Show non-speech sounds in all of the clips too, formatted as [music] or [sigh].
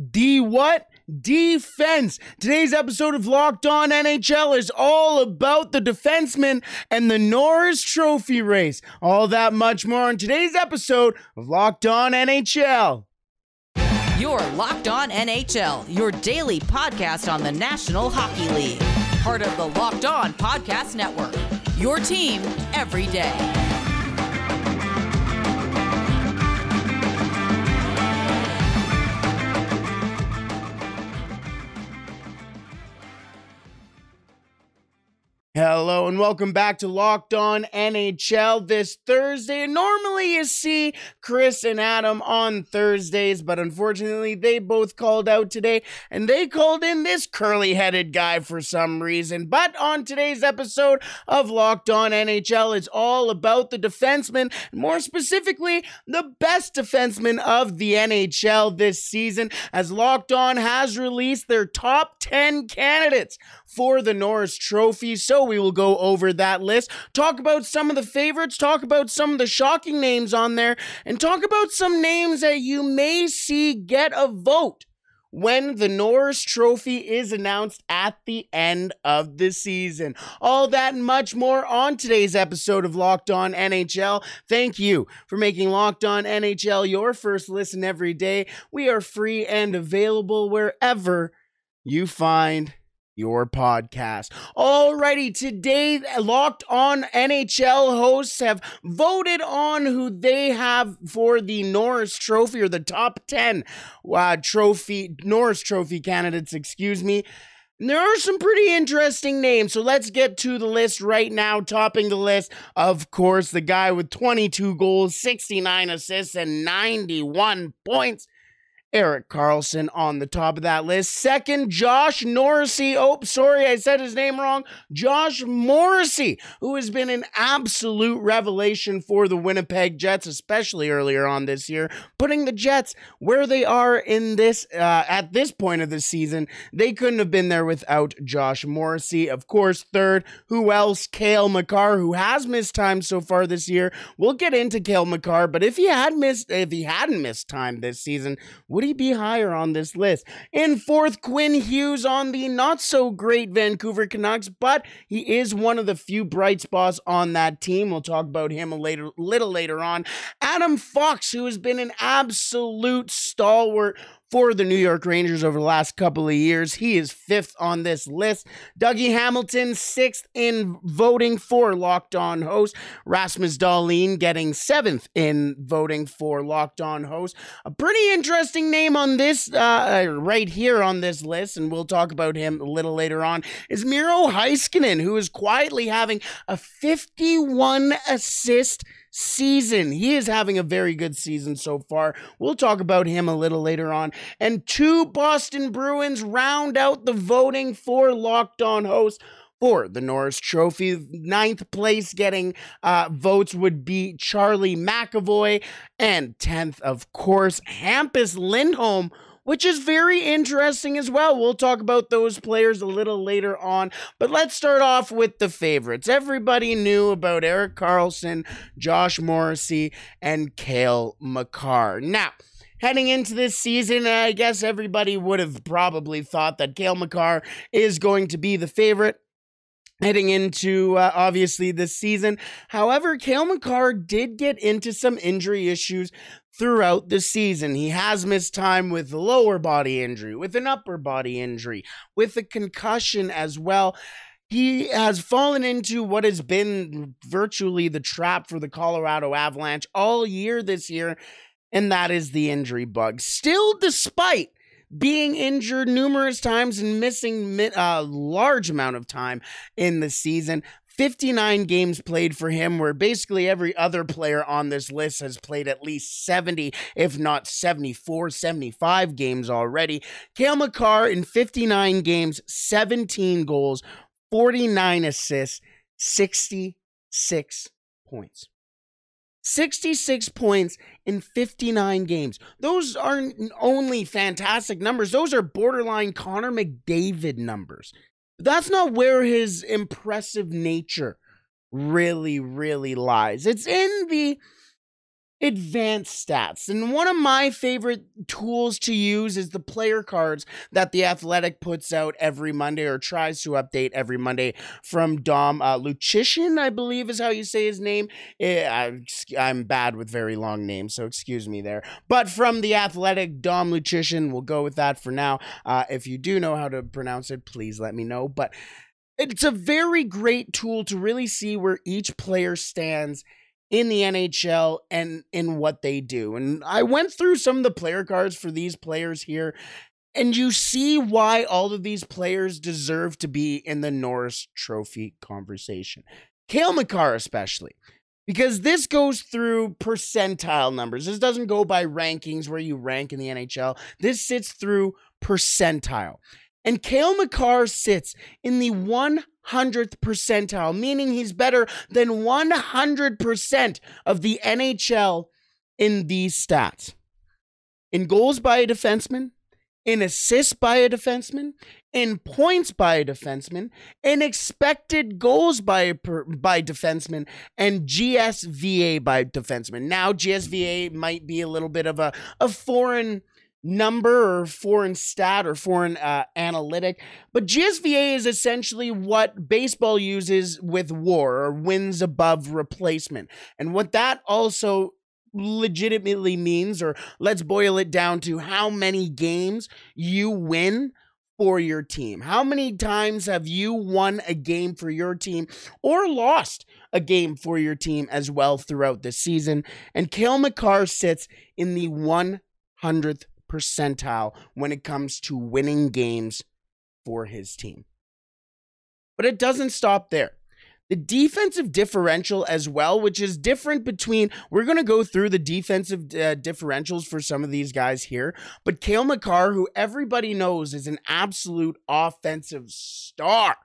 D what? Defense. Today's episode of Locked On NHL is all about the defenseman and the Norris Trophy race. All that much more on today's episode of Locked On NHL. Your Locked On NHL, your daily podcast on the National Hockey League. Part of the Locked On Podcast Network. Your team every day. Hello and welcome back to Locked On NHL this Thursday. Normally you see Chris and Adam on Thursdays, but unfortunately they both called out today and they called in this curly headed guy for some reason. But on today's episode of Locked On NHL, it's all about the defenseman, more specifically, the best defenseman of the NHL this season, as Locked On has released their top 10 candidates for the Norris Trophy. So we will go over that list, talk about some of the favorites, talk about some of the shocking names on there, and talk about some names that you may see get a vote when the Norris Trophy is announced at the end of the season. All that and much more on today's episode of Locked On NHL. Thank you for making Locked On NHL your first listen every day. We are free and available wherever you find your podcast. Alrighty, today locked on NHL hosts have voted on who they have for the Norris Trophy or the top 10 uh, trophy Norris Trophy candidates, excuse me. There are some pretty interesting names, so let's get to the list right now. Topping the list, of course, the guy with 22 goals, 69 assists, and 91 points. Erik Karlsson on the top of that list. Second, Josh Norrisy. Oh, sorry, I said his name wrong. Josh Morrissey, who has been an absolute revelation for the Winnipeg Jets, especially earlier on this year, putting the Jets where they are in this uh, at this point of the season. They couldn't have been there without Josh Morrissey. Of course, third, who else? Cale Makar, who has missed time so far this year. We'll get into Cale Makar, but if he had missed, if he hadn't missed time this season, he be higher on this list? In fourth, Quinn Hughes on the not so great Vancouver Canucks, but he is one of the few bright spots on that team. We'll talk about him a later, little later on. Adam Fox, who has been an absolute stalwart for the New York Rangers over the last couple of years. He is fifth on this list. Dougie Hamilton, sixth in voting for Locked On Host. Rasmus Dahlin getting seventh in voting for Locked On Host. A pretty interesting name on this, uh, right here on this list, and we'll talk about him a little later on, is Miro Heiskanen, who is quietly having a 51 assist season. He is having a very good season so far. We'll talk about him a little later on. And two Boston Bruins round out the voting for Locked On host for the Norris Trophy. Ninth place getting uh, votes would be Charlie McAvoy. And 10th, of course, Hampus Lindholm which is very interesting as well. We'll talk about those players a little later on, but let's start off with the favorites. Everybody knew about Erik Karlsson, Josh Morrissey, and Cale Makar. Now, heading into this season, I guess everybody would have probably thought that Cale Makar is going to be the favorite heading into uh, obviously this season. However, Cale Makar did get into some injury issues throughout the season. He has missed time with lower body injury, with an upper body injury, with a concussion as well. He has fallen into what has been virtually the trap for the Colorado Avalanche all year this year, and that is the injury bug. Still, despite being injured numerous times and missing a large amount of time in the season. 59 games played for him, where basically every other player on this list has played at least 70, if not 74, 75 games already. Cale Makar in 59 games, 17 goals, 49 assists, 66 points. 66 points in 59 games. Those aren't only fantastic numbers, those are borderline Connor McDavid numbers. That's not where his impressive nature really, really lies. It's in the advanced stats. And one of my favorite tools to use is the player cards that the Athletic puts out every Monday or tries to update every Monday from Dom uh, I believe is how you say his name. Eh, I'm bad with very long names, so excuse me there. But from the Athletic, Dom Lucian, we'll go with that for now. Uh, if you do know how to pronounce it, please let me know. But it's a very great tool to really see where each player stands in the NHL and in what they do. And I went through some of the player cards for these players here, and you see why all of these players deserve to be in the Norris Trophy conversation. Cale Makar, especially. Because this goes through percentile numbers. This doesn't go by rankings where you rank in the NHL. This sits through percentile. And Cale Makar sits in the 100th percentile, meaning he's better than 100% of the NHL in these stats. In goals by a defenseman, in assists by a defenseman, in points by a defenseman, in expected goals by a per, by defenseman, and GSVA by defenseman. Now GSVA might be a little bit of a, a foreign number or foreign stat or foreign uh, analytic. But GSVA is essentially what baseball uses with war or wins above replacement. And what that also legitimately means, or let's boil it down to how many games you win for your team. How many times have you won a game for your team or lost a game for your team as well throughout the season? And Cale Makar sits in the 100th percentile when it comes to winning games for his team. But it doesn't stop there. The defensive differential as well, which is different between, we're going to go through the defensive uh, differentials for some of these guys here. But Cale Makar, who everybody knows is an absolute offensive star,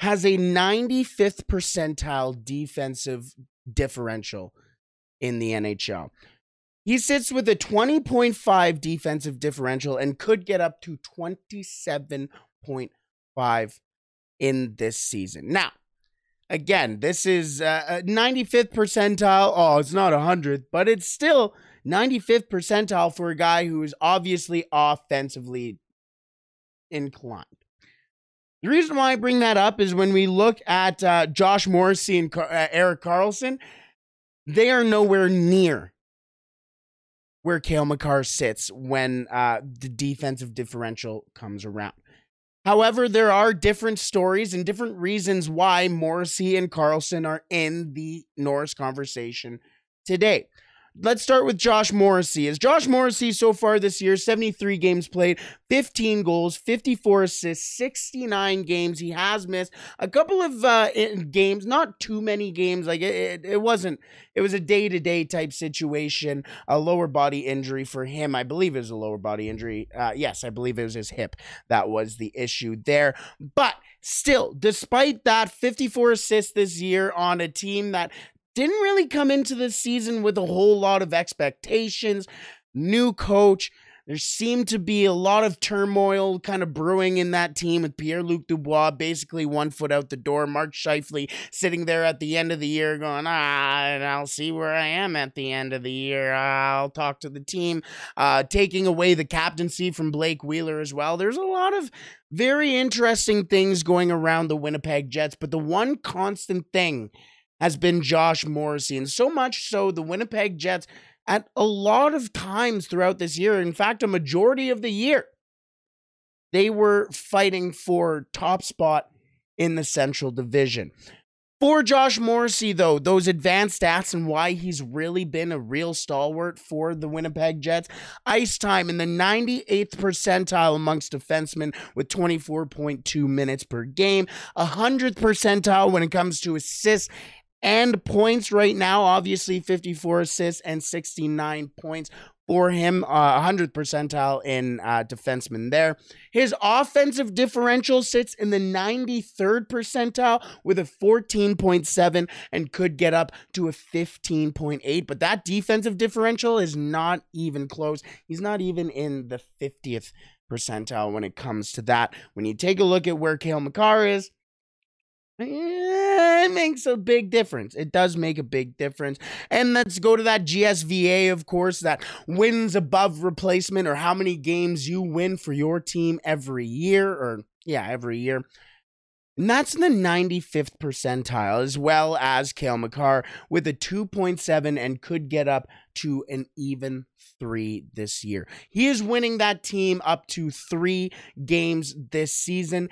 has a 95th percentile defensive differential in the NHL. He sits with a 20.5 defensive differential and could get up to 27.5 in this season. Now, again, this is uh, 95th percentile. Oh, it's not 100th, but it's still 95th percentile for a guy who is obviously offensively inclined. The reason why I bring that up is when we look at uh, Josh Morrissey and Car- uh, Erik Karlsson, they are nowhere near where Cale Makar sits when uh, the defensive differential comes around. However, there are different stories and different reasons why Morrissey and Karlsson are in the Norris conversation today. Let's start with Josh Morrissey. As Josh Morrissey so far this year, 73 games played, 15 goals, 54 assists, 69 games. He has missed a couple of uh, games, not too many games. Like it, it, it wasn't, it was a day to day type situation, a lower body injury for him. I believe it was a lower body injury. Uh, yes, I believe it was his hip that was the issue there. But still, despite that, 54 assists this year on a team that didn't really come into the season with a whole lot of expectations. New coach. There seemed to be a lot of turmoil kind of brewing in that team with Pierre Luc Dubois basically one foot out the door. Mark Scheifele sitting there at the end of the year going, ah, and I'll see where I am at the end of the year. I'll talk to the team. Uh, taking away the captaincy from Blake Wheeler as well. There's a lot of very interesting things going around the Winnipeg Jets, but the one constant thing has been Josh Morrissey. And so much so, the Winnipeg Jets, at a lot of times throughout this year, in fact, a majority of the year, they were fighting for top spot in the Central Division. For Josh Morrissey, though, those advanced stats and why he's really been a real stalwart for the Winnipeg Jets. Ice time in the 98th percentile amongst defensemen with 24.2 minutes per game, 100th percentile when it comes to assists and points right now. Obviously, 54 assists and 69 points for him, uh, 100th percentile in uh, defenseman there. His offensive differential sits in the 93rd percentile with a 14.7 and could get up to a 15.8. But that defensive differential is not even close. He's not even in the 50th percentile when it comes to that. When you take a look at where Cale Makar is, Eh, it makes a big difference. It does make a big difference. And let's go to that GSVA, of course, that wins above replacement or how many games you win for your team every year, or yeah, every year. And that's in the 95th percentile, as well as Cale Makar with a 2.7 and could get up to an even three this year. He is winning that team up to three games this season.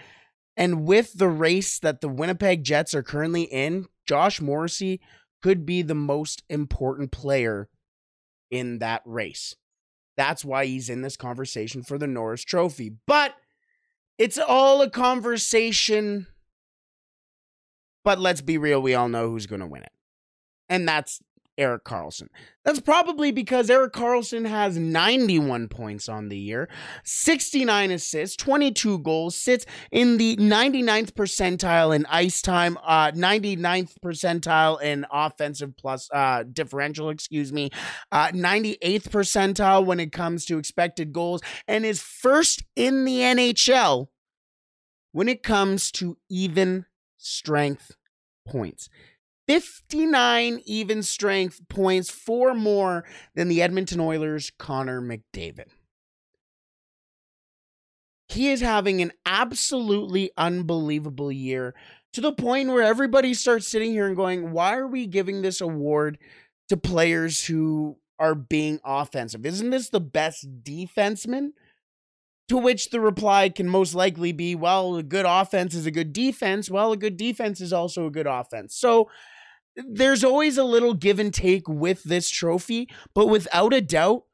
And with the race that the Winnipeg Jets are currently in, Josh Morrissey could be the most important player in that race. That's why he's in this conversation for the Norris Trophy. But it's all a conversation. But let's be real, we all know who's going to win it. And that's Erik Karlsson. That's probably because Erik Karlsson has 91 points on the year, 69 assists, 22 goals, sits in the 99th percentile in ice time, uh, 99th percentile in offensive plus uh, differential, excuse me, uh, 98th percentile when it comes to expected goals, and is first in the NHL when it comes to even strength points. 59 even strength points, four more than the Edmonton Oilers' Connor McDavid. He is having an absolutely unbelievable year to the point where everybody starts sitting here and going, Why are we giving this award to players who are being offensive? Isn't this the best defenseman? To which the reply can most likely be, well, a good offense is a good defense. Well, a good defense is also a good offense. So there's always a little give and take with this trophy, but without a doubt,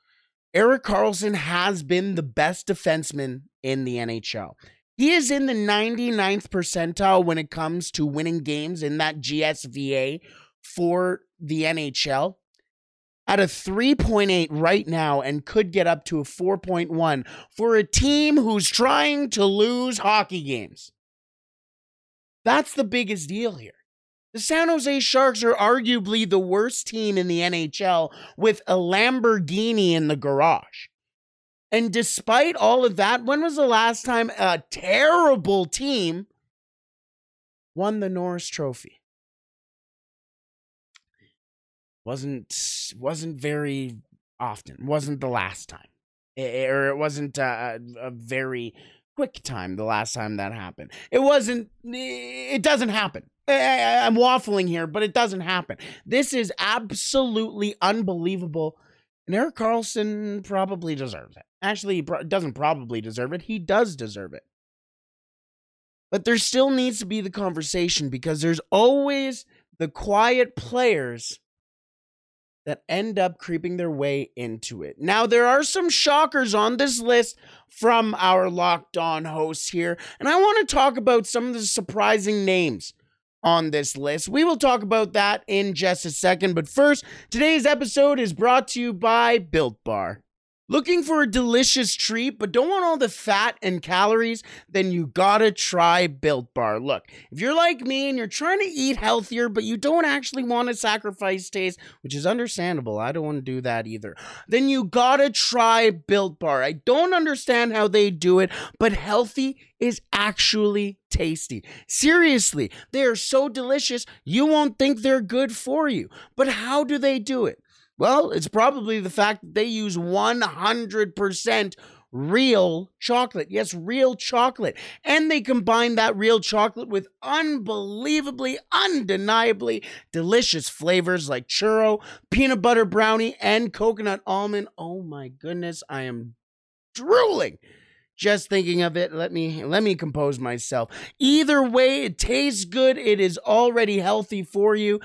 Erik Karlsson has been the best defenseman in the NHL. He is in the 99th percentile when it comes to winning games in that GSVA for the NHL. At a 3.8 right now and could get up to a 4.1 for a team who's trying to lose hockey games. That's the biggest deal here. The San Jose Sharks are arguably the worst team in the NHL with a Lamborghini in the garage. And despite all of that, when was the last time a terrible team won the Norris Trophy? Wasn't wasn't very often. Wasn't the last time, it, or it wasn't a, a very quick time the last time that happened. It wasn't. It doesn't happen. I, am waffling here, but it doesn't happen. This is absolutely unbelievable. And Erik Karlsson probably deserves it. Actually, he doesn't probably deserve it. He does deserve it. But there still needs to be the conversation because there's always the quiet players that end up creeping their way into it. Now, there are some shockers on this list from our locked on hosts here, and I want to talk about some of the surprising names on this list. We will talk about that in just a second. But first, today's episode is brought to you by Built Bar. Looking for a delicious treat but don't want all the fat and calories? Then you gotta try Built Bar. Look, if you're like me and you're trying to eat healthier but you don't actually want to sacrifice taste, which is understandable, I don't want to do that either, then you gotta try Built Bar. I don't understand how they do it, but healthy is actually tasty. Seriously, they are so delicious, you won't think they're good for you. But how do they do it? Well, it's probably the fact that they use 100% real chocolate. Yes, real chocolate. And they combine that real chocolate with unbelievably, undeniably delicious flavors like churro, peanut butter brownie, and coconut almond. Oh my goodness, I am drooling just thinking of it let me let me compose myself either way it tastes good it is already healthy for you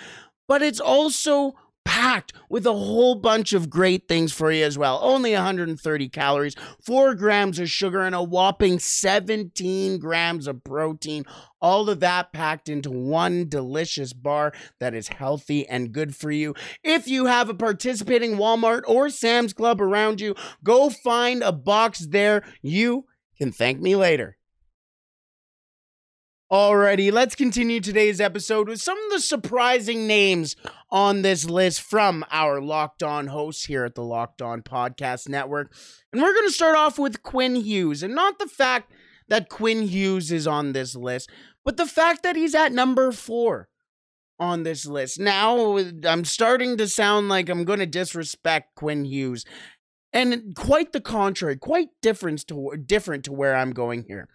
but it's also packed with a whole bunch of great things for you as well. Only 130 calories, 4 grams of sugar, and a whopping 17 grams of protein. All of that packed into one delicious bar that is healthy and good for you. If you have a participating Walmart or Sam's Club around you, go find a box there. You can thank me later. Alrighty, let's continue today's episode with some of the surprising names on this list from our Locked On hosts here at the Locked On Podcast Network. And we're going to start off with Quinn Hughes, and not the fact that Quinn Hughes is on this list, But the fact that he's at number four on this list, now I'm starting to sound like I'm going to disrespect Quinn Hughes. And quite the contrary, quite different to, different to where I'm going here.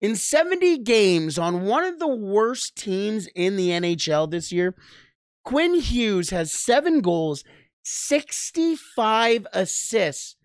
In 70 games on one of the worst teams in the NHL this year, Quinn Hughes has seven goals, 65 assists,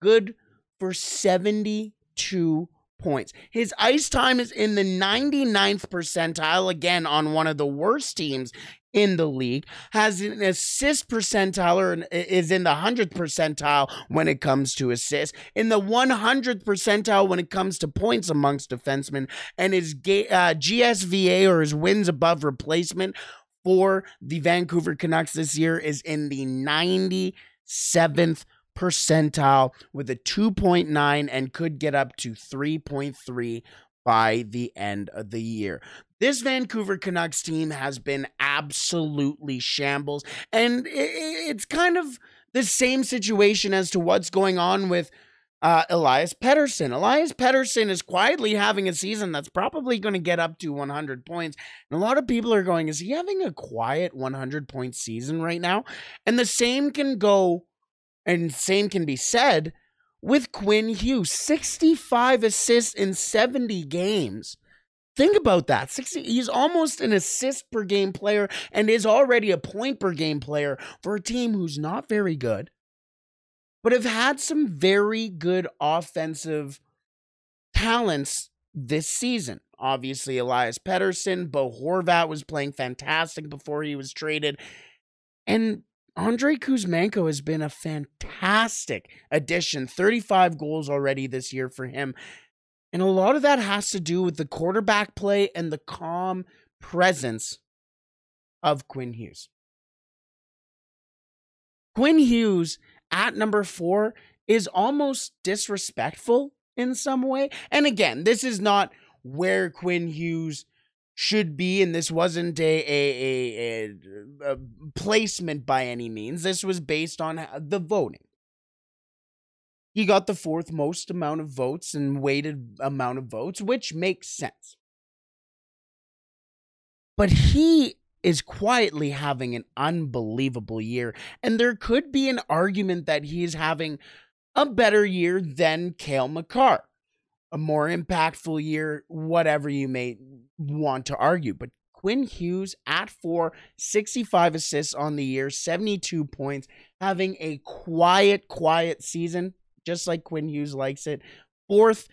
good for 72 points. His ice time is in the 99th percentile, again, on one of the worst teams in the league, has an assist percentile or is in the 100th percentile when it comes to assists, in the 100th percentile when it comes to points amongst defensemen, and his uh, GSVA or his wins above replacement for the Vancouver Canucks this year is in the 97th percentile with a 2.9 and could get up to 3.3 by the end of the year. This Vancouver Canucks team has been absolutely shambles, and it's kind of the same situation as to what's going on with uh, Elias Pettersson. Elias Pettersson is quietly having a season that's probably going to get up to 100 points. And a lot of people are going, is he having a quiet 100 point season right now? And the same can go and same can be said with Quinn Hughes 65 assists in 70 games. Think about that. 60, he's almost an assist per game player and is already a point per game player for a team who's not very good but have had some very good offensive talents this season. Obviously, Elias Pettersson, Bo Horvat was playing fantastic before he was traded. And Andrei Kuzmenko has been a fantastic addition. 35 goals already this year for him. And a lot of that has to do with the quarterback play and the calm presence of Quinn Hughes. Quinn Hughes at number four is almost disrespectful in some way. And again, this is not where Quinn Hughes should be, and this wasn't a, a, a, a placement by any means. This was based on the voting. He got the fourth most amount of votes and weighted amount of votes, which makes sense. But he is quietly having an unbelievable year. And there could be an argument that he is having a better year than Cale Makar, a more impactful year, whatever you may want to argue. But Quinn Hughes at four, 65 assists on the year, 72 points, having a quiet, quiet season, just like Quinn Hughes likes it. Fourth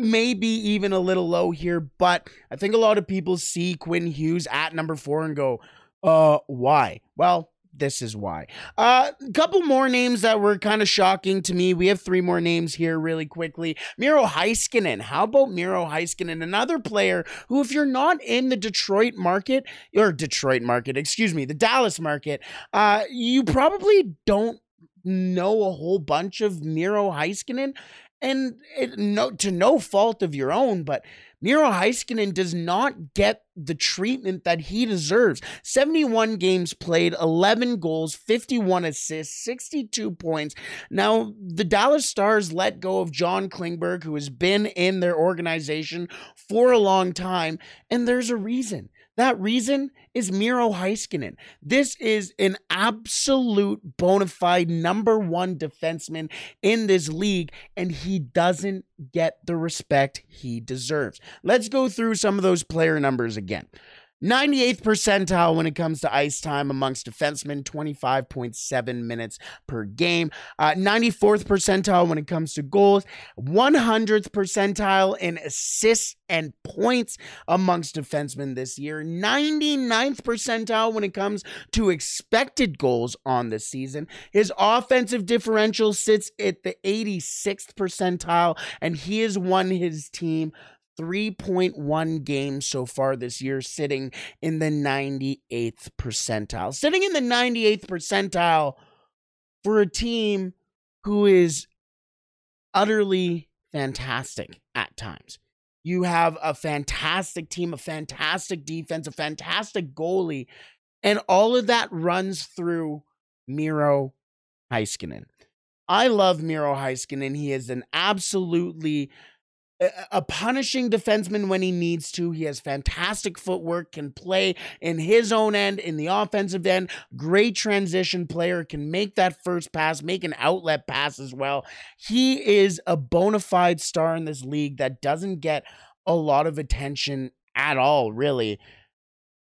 maybe even a little low here, but I think a lot of people see Quinn Hughes at number four and go, uh, why? Well, this is why. A uh, couple more names that were kind of shocking to me. We have three more names here really quickly. Miro Heiskanen. How about Miro Heiskanen? Another player who, if you're not in the Detroit market, or Detroit market, excuse me, the Dallas market, uh, you probably don't know a whole bunch of Miro Heiskanen and it, no, to no fault of your own, but Miro Heiskanen does not get the treatment that he deserves. 71 games played, 11 goals, 51 assists, 62 points. Now, the Dallas Stars let go of John Klingberg, who has been in their organization for a long time, and there's a reason. That reason is Miro Heiskanen. This is an absolute bona fide number one defenseman in this league, and he doesn't get the respect he deserves. Let's go through some of those player numbers again. 98th percentile when it comes to ice time amongst defensemen, 25.7 minutes per game. Uh, 94th percentile when it comes to goals, 100th percentile in assists and points amongst defensemen this year, 99th percentile when it comes to expected goals on the season. His offensive differential sits at the 86th percentile, and he has won his team 3.1 games so far this year, sitting in the 98th percentile. Sitting in the 98th percentile for a team who is utterly fantastic at times. You have a fantastic team, a fantastic defense, a fantastic goalie, and all of that runs through Miro Heiskanen. I love Miro Heiskanen. He is an absolutely a punishing defenseman when he needs to. He has fantastic footwork, can play in his own end, in the offensive end. Great transition player, can make that first pass, make an outlet pass as well. He is a bona fide star in this league that doesn't get a lot of attention at all, really.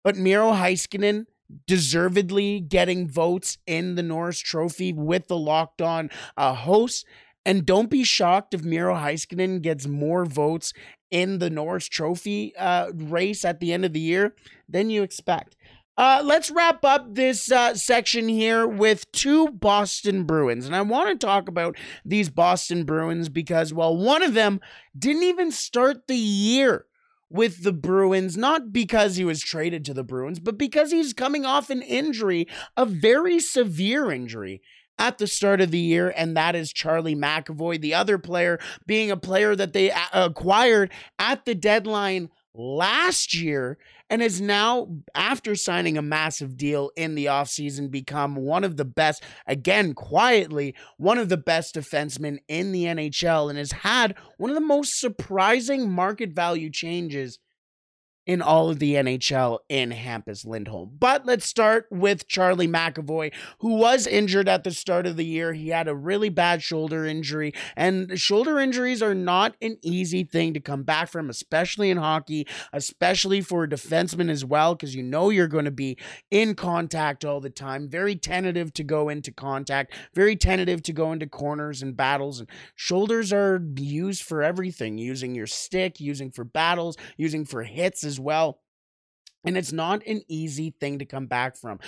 But Miro Heiskanen deservedly getting votes in the Norris Trophy with the locked on uh, hosts and don't be shocked if Miro Heiskanen gets more votes in the Norris Trophy uh, race at the end of the year than you expect. Uh, let's wrap up this uh, section here with two Boston Bruins. And I want to talk about these Boston Bruins because, well, one of them didn't even start the year with the Bruins, not because he was traded to the Bruins, but because he's coming off an injury, a very severe injury at the start of the year, and that is Charlie McAvoy, the other player being a player that they acquired at the deadline last year and has now after signing a massive deal in the offseason become one of the best again quietly one of the best defensemen in the NHL and has had one of the most surprising market value changes in all of the NHL in Hampus Lindholm. But let's start with Charlie McAvoy, who was injured at the start of the year. He had a really bad shoulder injury, and shoulder injuries are not an easy thing to come back from, especially in hockey, especially for a defenseman as well, because you know you're going to be in contact all the time. Very tentative to go into contact, very tentative to go into corners and battles. And shoulders are used for everything, using your stick, using for battles, using for hits as well. And it's not an easy thing to come back from.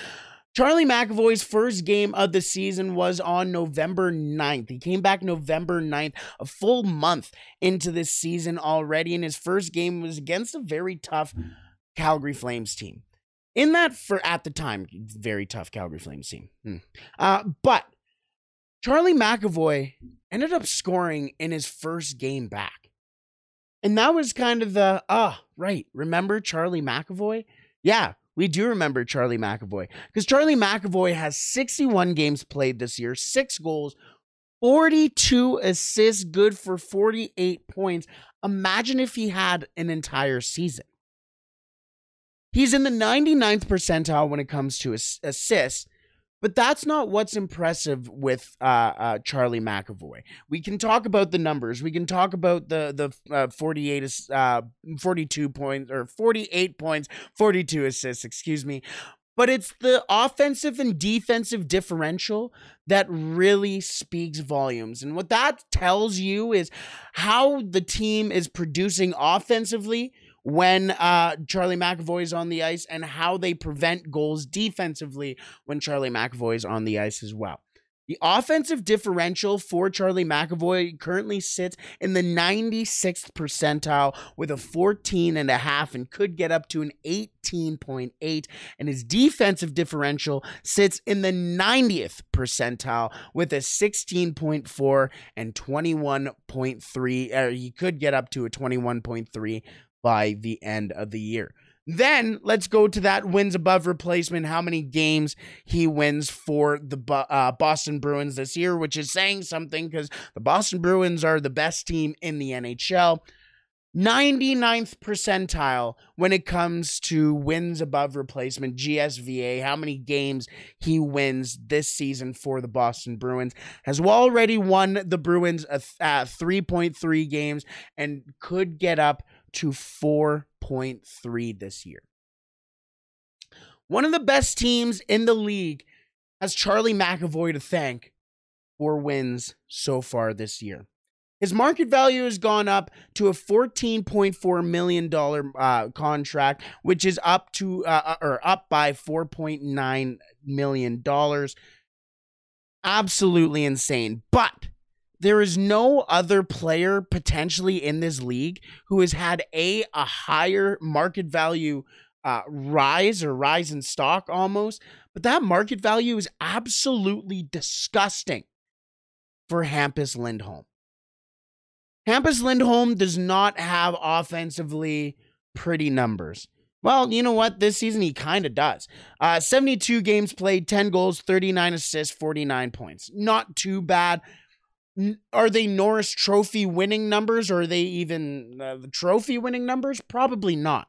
Charlie McAvoy's first game of the season was on November 9th. He came back November 9th, a full month into this season already. And his first game was against a very tough Calgary Flames team. In that, for at the time, very tough Calgary Flames team. Hmm. Uh, but Charlie McAvoy ended up scoring in his first game back. And that was kind of the, ah, right. Remember Charlie McAvoy? Yeah, we do remember Charlie McAvoy because Charlie McAvoy has 61 games played this year, six goals, 42 assists, good for 48 points. Imagine if he had an entire season. He's in the 99th percentile when it comes to assists, but that's not what's impressive with uh, uh, Charlie McAvoy. We can talk about the numbers. We can talk about the the uh, 48 uh, 42 points or 48 points, 42 assists, excuse me. But it's the offensive and defensive differential that really speaks volumes. And what that tells you is how the team is producing offensively when uh, Charlie McAvoy is on the ice and how they prevent goals defensively when Charlie McAvoy is on the ice as well. The offensive differential for Charlie McAvoy currently sits in the 96th percentile with a 14 and a half and could get up to an 18.8 and his defensive differential sits in the 90th percentile with a 16.4 and 21.3 uh, he could get up to a 21.3 by the end of the year. Then let's go to that wins above replacement. How many games he wins for the uh, Boston Bruins this year, which is saying something because the Boston Bruins are the best team in the NHL. 99th percentile when it comes to wins above replacement, GSVA, how many games he wins this season for the Boston Bruins. Has already won the Bruins uh, 3.3 games and could get up to 4.3 this year. One of the best teams in the league has Charlie McAvoy to thank for wins so far this year. His market value has gone up to a $14.4 million uh, contract, which is up to uh, uh or up by $4.9 million. Absolutely insane. But there is no other player potentially in this league who has had a a higher market value uh, rise or rise in stock almost, but that market value is absolutely disgusting for Hampus Lindholm. Hampus Lindholm does not have offensively pretty numbers. Well, you know what? This season he kind of does. Uh, 72 games played, 10 goals, 39 assists, 49 points. Not too bad are they Norris Trophy winning numbers or are they even uh, trophy winning numbers? Probably not.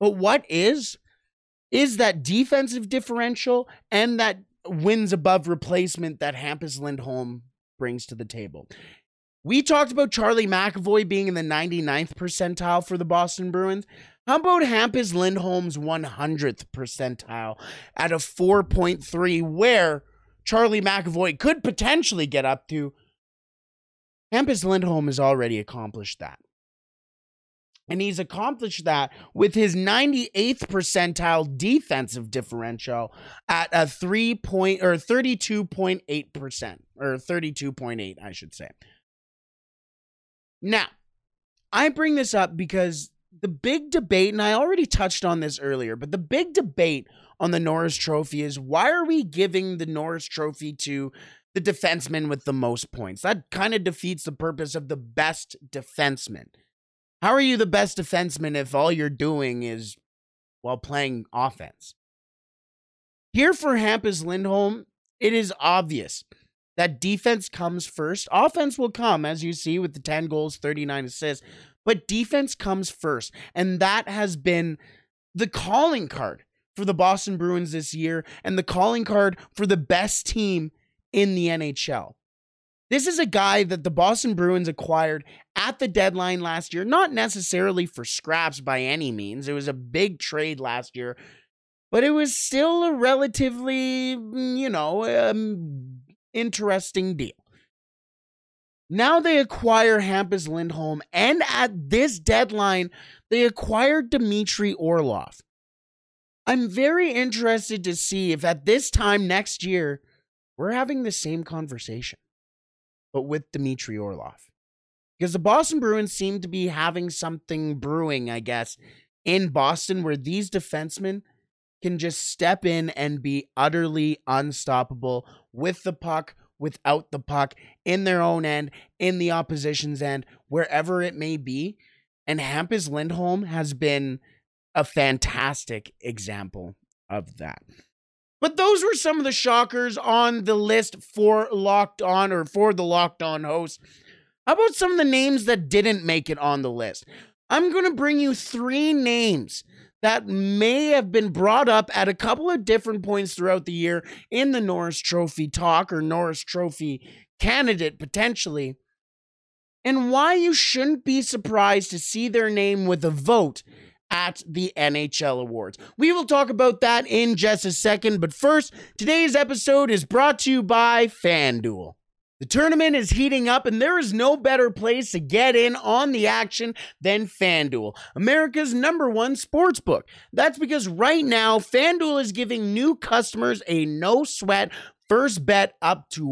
But what is is that defensive differential and that wins above replacement that Hampus Lindholm brings to the table. We talked about Charlie McAvoy being in the 99th percentile for the Boston Bruins. How about Hampus Lindholm's 100th percentile at a 4.3, where Charlie McAvoy could potentially get up to? Hampus Lindholm has already accomplished that. And he's accomplished that with his 98th percentile defensive differential at a 3 point or 32.8% or 32.8, I should say. Now, I bring this up because the big debate, and I already touched on this earlier, but the big debate on the Norris Trophy is why are we giving the Norris Trophy to the defenseman with the most points? That kind of defeats the purpose of the best defenseman. How are you the best defenseman if all you're doing is while playing offense? Here for Hampus Lindholm, it is obvious that defense comes first. Offense will come, as you see, with the 10 goals, 39 assists, but defense comes first. And that has been the calling card for the Boston Bruins this year and the calling card for the best team in the NHL. This is a guy that the Boston Bruins acquired at the deadline last year, not necessarily for scraps by any means. It was a big trade last year, but it was still a relatively, mm, you know, um, interesting deal. Now they acquire Hampus Lindholm, and at this deadline, they acquired Dmitry Orlov. I'm very interested to see if at this time next year, we're having the same conversation but with Dmitry Orlov. Because the Boston Bruins seem to be having something brewing, I guess, in Boston where these defensemen can just step in and be utterly unstoppable with the puck, without the puck, in their own end, in the opposition's end, wherever it may be. And Hampus Lindholm has been a fantastic example of that. But those were some of the shockers on the list for Locked On or for the Locked On host. How about some of the names that didn't make it on the list? I'm going to bring you three names that may have been brought up at a couple of different points throughout the year in the Norris Trophy talk or Norris Trophy candidate potentially, and why you shouldn't be surprised to see their name with a vote at the NHL Awards. We will talk about that in just a second, but first, today's episode is brought to you by FanDuel. The tournament is heating up, and there is no better place to get in on the action than FanDuel, America's number one sports book. That's because right now, FanDuel is giving new customers a no sweat first bet up to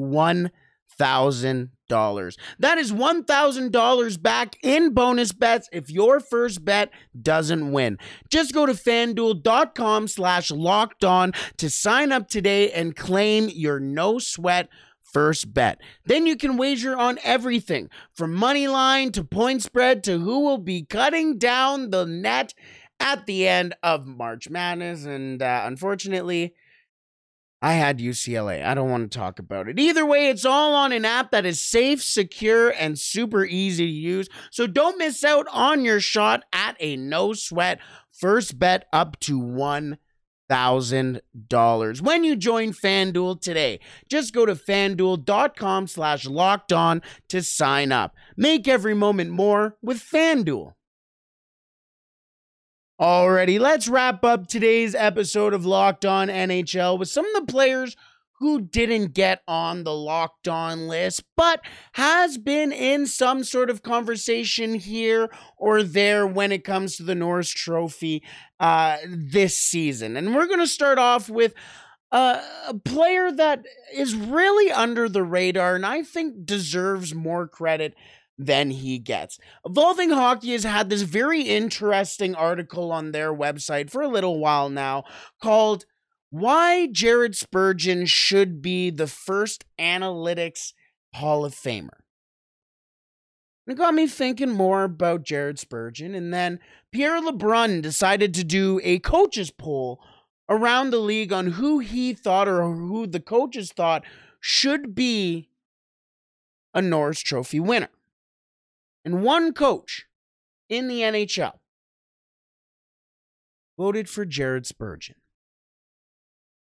$1,000. That is $1,000 back in bonus bets if your first bet doesn't win. Just go to fanduel.com slash locked on to sign up today and claim your no sweat first bet. Then you can wager on everything from money line to point spread to who will be cutting down the net at the end of March Madness. And uh, unfortunately, I had UCLA. I don't want to talk about it. Either way, it's all on an app that is safe, secure, and super easy to use. So don't miss out on your shot at a no sweat first bet up to $1,000 when you join FanDuel today. Just go to fanduel.com slash locked on to sign up. Make every moment more with FanDuel. Alrighty, let's wrap up today's episode of Locked On NHL with some of the players who didn't get on the locked on list, but has been in some sort of conversation here or there when it comes to the Norris Trophy uh, this season. And we're going to start off with uh, a player that is really under the radar and I think deserves more credit than he gets. Evolving Hockey has had this very interesting article on their website for a little while now called Why Jared Spurgeon Should Be the First Analytics Hall of Famer. It got me thinking more about Jared Spurgeon, and then Pierre LeBrun decided to do a coaches poll around the league on who he thought or who the coaches thought should be a Norris Trophy winner. And one coach in the NHL voted for Jared Spurgeon.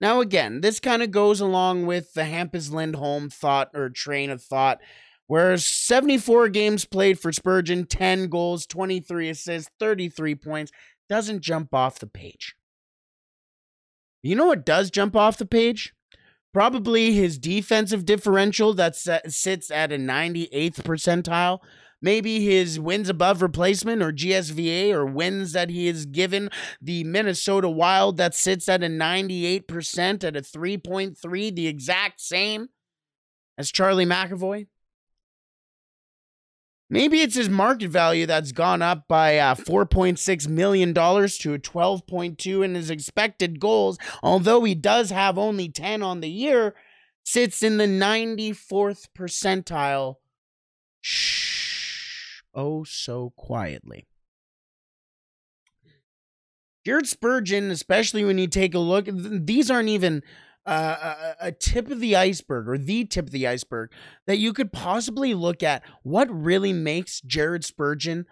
Now, again, this kind of goes along with the Hampus Lindholm thought or train of thought, where 74 games played for Spurgeon, 10 goals, 23 assists, 33 points, doesn't jump off the page. You know what does jump off the page? Probably his defensive differential that sits at a 98th percentile. Maybe his wins above replacement or GSVA or wins that he has given the Minnesota Wild that sits at a 98% at a 3.3, the exact same as Charlie McAvoy. Maybe it's his market value that's gone up by uh, $4.6 million to a 12.2 and his expected goals, although he does have only 10 on the year, sits in the 94th percentile. Oh so quietly. Jared Spurgeon, especially when you take a look, these aren't even uh, a, a tip of the iceberg or the tip of the iceberg that you could possibly look at what really makes Jared Spurgeon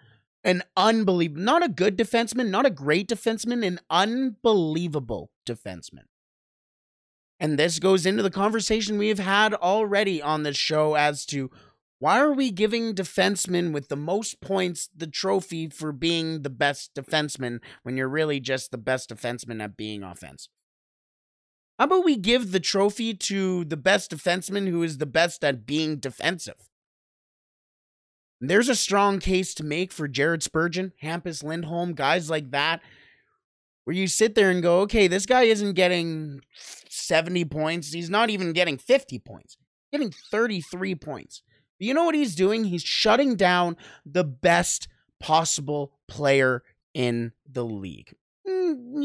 an unbelievable, not a good defenseman, not a great defenseman, an unbelievable defenseman. And this goes into the conversation we have had already on this show as to why are we giving defensemen with the most points the trophy for being the best defenseman when you're really just the best defenseman at being offense? How about we give the trophy to the best defenseman who is the best at being defensive? There's a strong case to make for Jared Spurgeon, Hampus Lindholm, guys like that, where you sit there and go, okay, this guy isn't getting 70 points. He's not even getting 50 points, he's getting 33 points. But you know what he's doing? He's shutting down the best possible player in the league. Mm,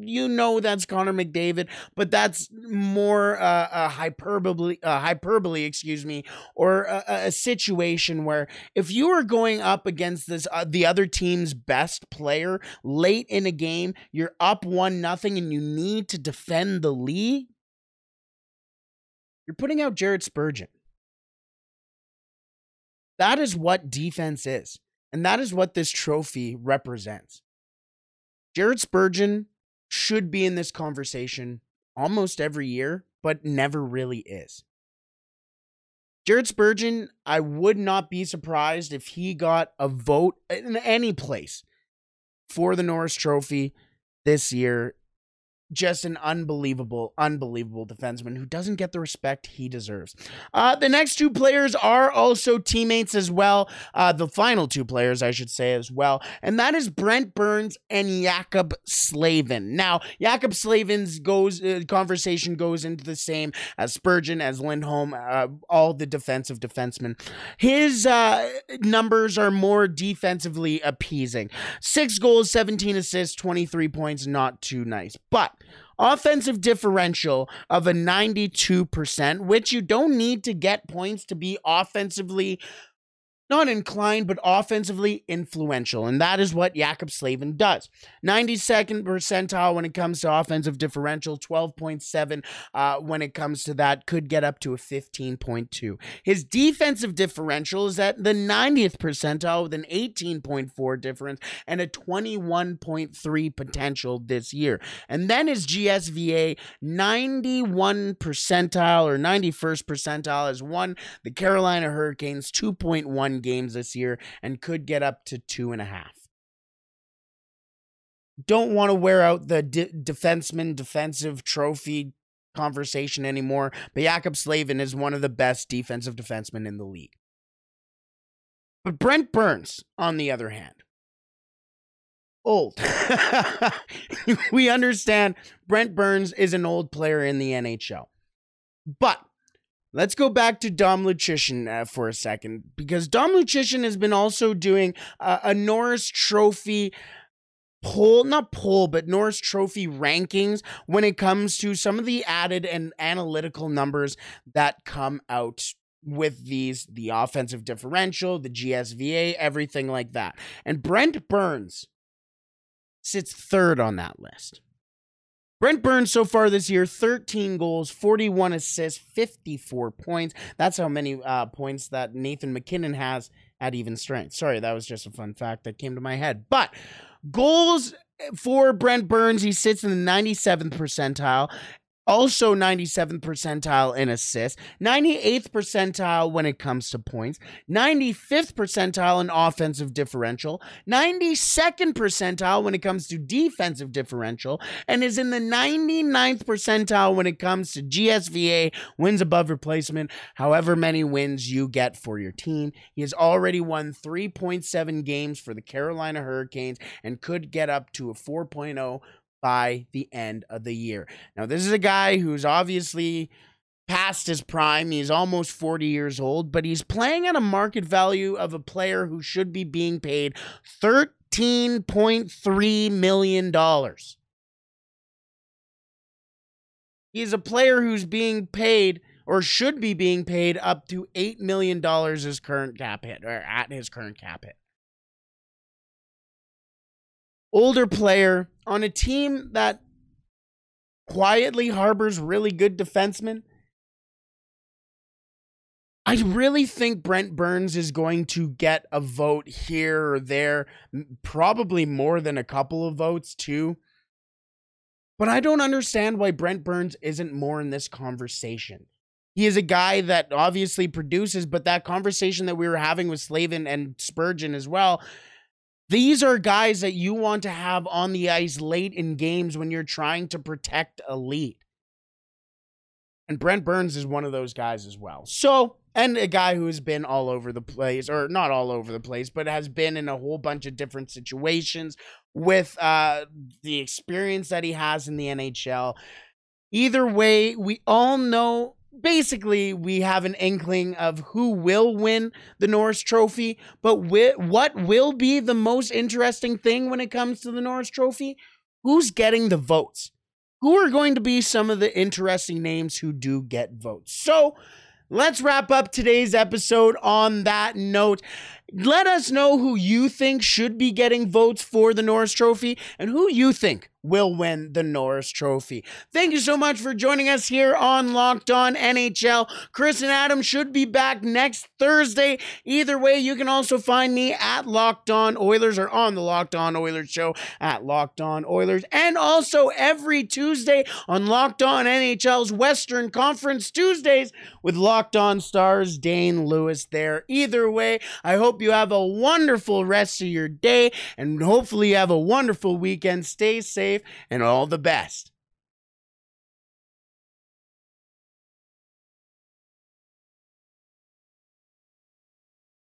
you, know that's Connor McDavid, but that's more uh, a hyperbole, uh, hyperbole, excuse me, or a, a, situation where if you are going up against this uh, the other team's best player late in a game, you're up one nothing, and you need to defend the lead. You're putting out Jared Spurgeon. That is what defense is, and that is what this trophy represents. Jared Spurgeon should be in this conversation almost every year, but never really is. Jared Spurgeon, I would not be surprised if he got a vote in any place for the Norris Trophy this year just an unbelievable, unbelievable defenseman who doesn't get the respect he deserves. Uh, the next two players are also teammates as well. Uh, the final two players, I should say, as well. And that is Brent Burns and Jaccob Slavin. Now, Jaccob Slavin's goes uh, conversation goes into the same as Spurgeon, as Lindholm, uh, all the defensive defensemen. His uh, numbers are more defensively appeasing. Six goals, 17 assists, 23 points, not too nice. But offensive differential of a 92%, which you don't need to get points to be offensively not inclined, but offensively influential. And that is what Jaccob Slavin does. 92nd percentile when it comes to offensive differential, 12.7 uh, when it comes to that, could get up to a 15.2. His defensive differential is at the 90th percentile with an 18.4 difference and a 21.3 potential this year. And then his GSVA, 91 percentile or 91st percentile, has won the Carolina Hurricanes 2.1 games this year and could get up to two and a half. Don't want to wear out the de- defenseman defensive trophy conversation anymore, but Jaccob Slavin is one of the best defensive defensemen in the league. But Brent Burns, on the other hand, old. [laughs] we understand Brent Burns is an old player in the NHL. But Let's go back to Dom Luszczyszyn uh, for a second because Dom Luszczyszyn has been also doing uh, a Norris Trophy poll, not poll, but Norris Trophy rankings when it comes to some of the added and analytical numbers that come out with these the offensive differential, the GSVA, everything like that. And Brent Burns sits third on that list. Brent Burns so far this year 13 goals, 41 assists, 54 points. That's how many uh, points that Nathan MacKinnon has at even strength. Sorry, that was just a fun fact that came to my head. But goals for Brent Burns, he sits in the 97th percentile also 97th percentile in assists, 98th percentile when it comes to points, 95th percentile in offensive differential, 92nd percentile when it comes to defensive differential, and is in the 99th percentile when it comes to GSVA wins above replacement, however many wins you get for your team. He has already won 3.7 games for the Carolina Hurricanes and could get up to a 4.0 by the end of the year. Now, this is a guy who's obviously past his prime. He's almost 40 years old, but he's playing at a market value of a player who should be being paid $13.3 million. He's a player who's being paid or should be being paid up to $8 million his current cap hit or at his current cap hit older player on a team that quietly harbors really good defensemen. I really think Brent Burns is going to get a vote here or there, probably more than a couple of votes too. But I don't understand why Brent Burns isn't more in this conversation. He is a guy that obviously produces, but that conversation that we were having with Slavin and Spurgeon as well, these are guys that you want to have on the ice late in games when you're trying to protect a lead. And Brent Burns is one of those guys as well. So, and a guy who has been all over the place, or not all over the place, but has been in a whole bunch of different situations with uh, the experience that he has in the NHL. Either way, we all know basically we have an inkling of who will win the Norris Trophy, but what will be the most interesting thing when it comes to the Norris Trophy? Who's getting the votes? Who are going to be some of the interesting names who do get votes? So, let's wrap up today's episode on that note. Let us know who you think should be getting votes for the Norris Trophy and who you think will win the Norris Trophy. Thank you so much for joining us here on Locked On NHL. Chris and Adam should be back next Thursday. Either way, you can also find me at Locked On Oilers or on the Locked On Oilers show at Locked On Oilers and also every Tuesday on Locked On NHL's Western Conference Tuesdays with Locked On Stars Dane Lewis there. Either way, I hope you have a wonderful rest of your day and hopefully you have a wonderful weekend. Stay safe and all the best.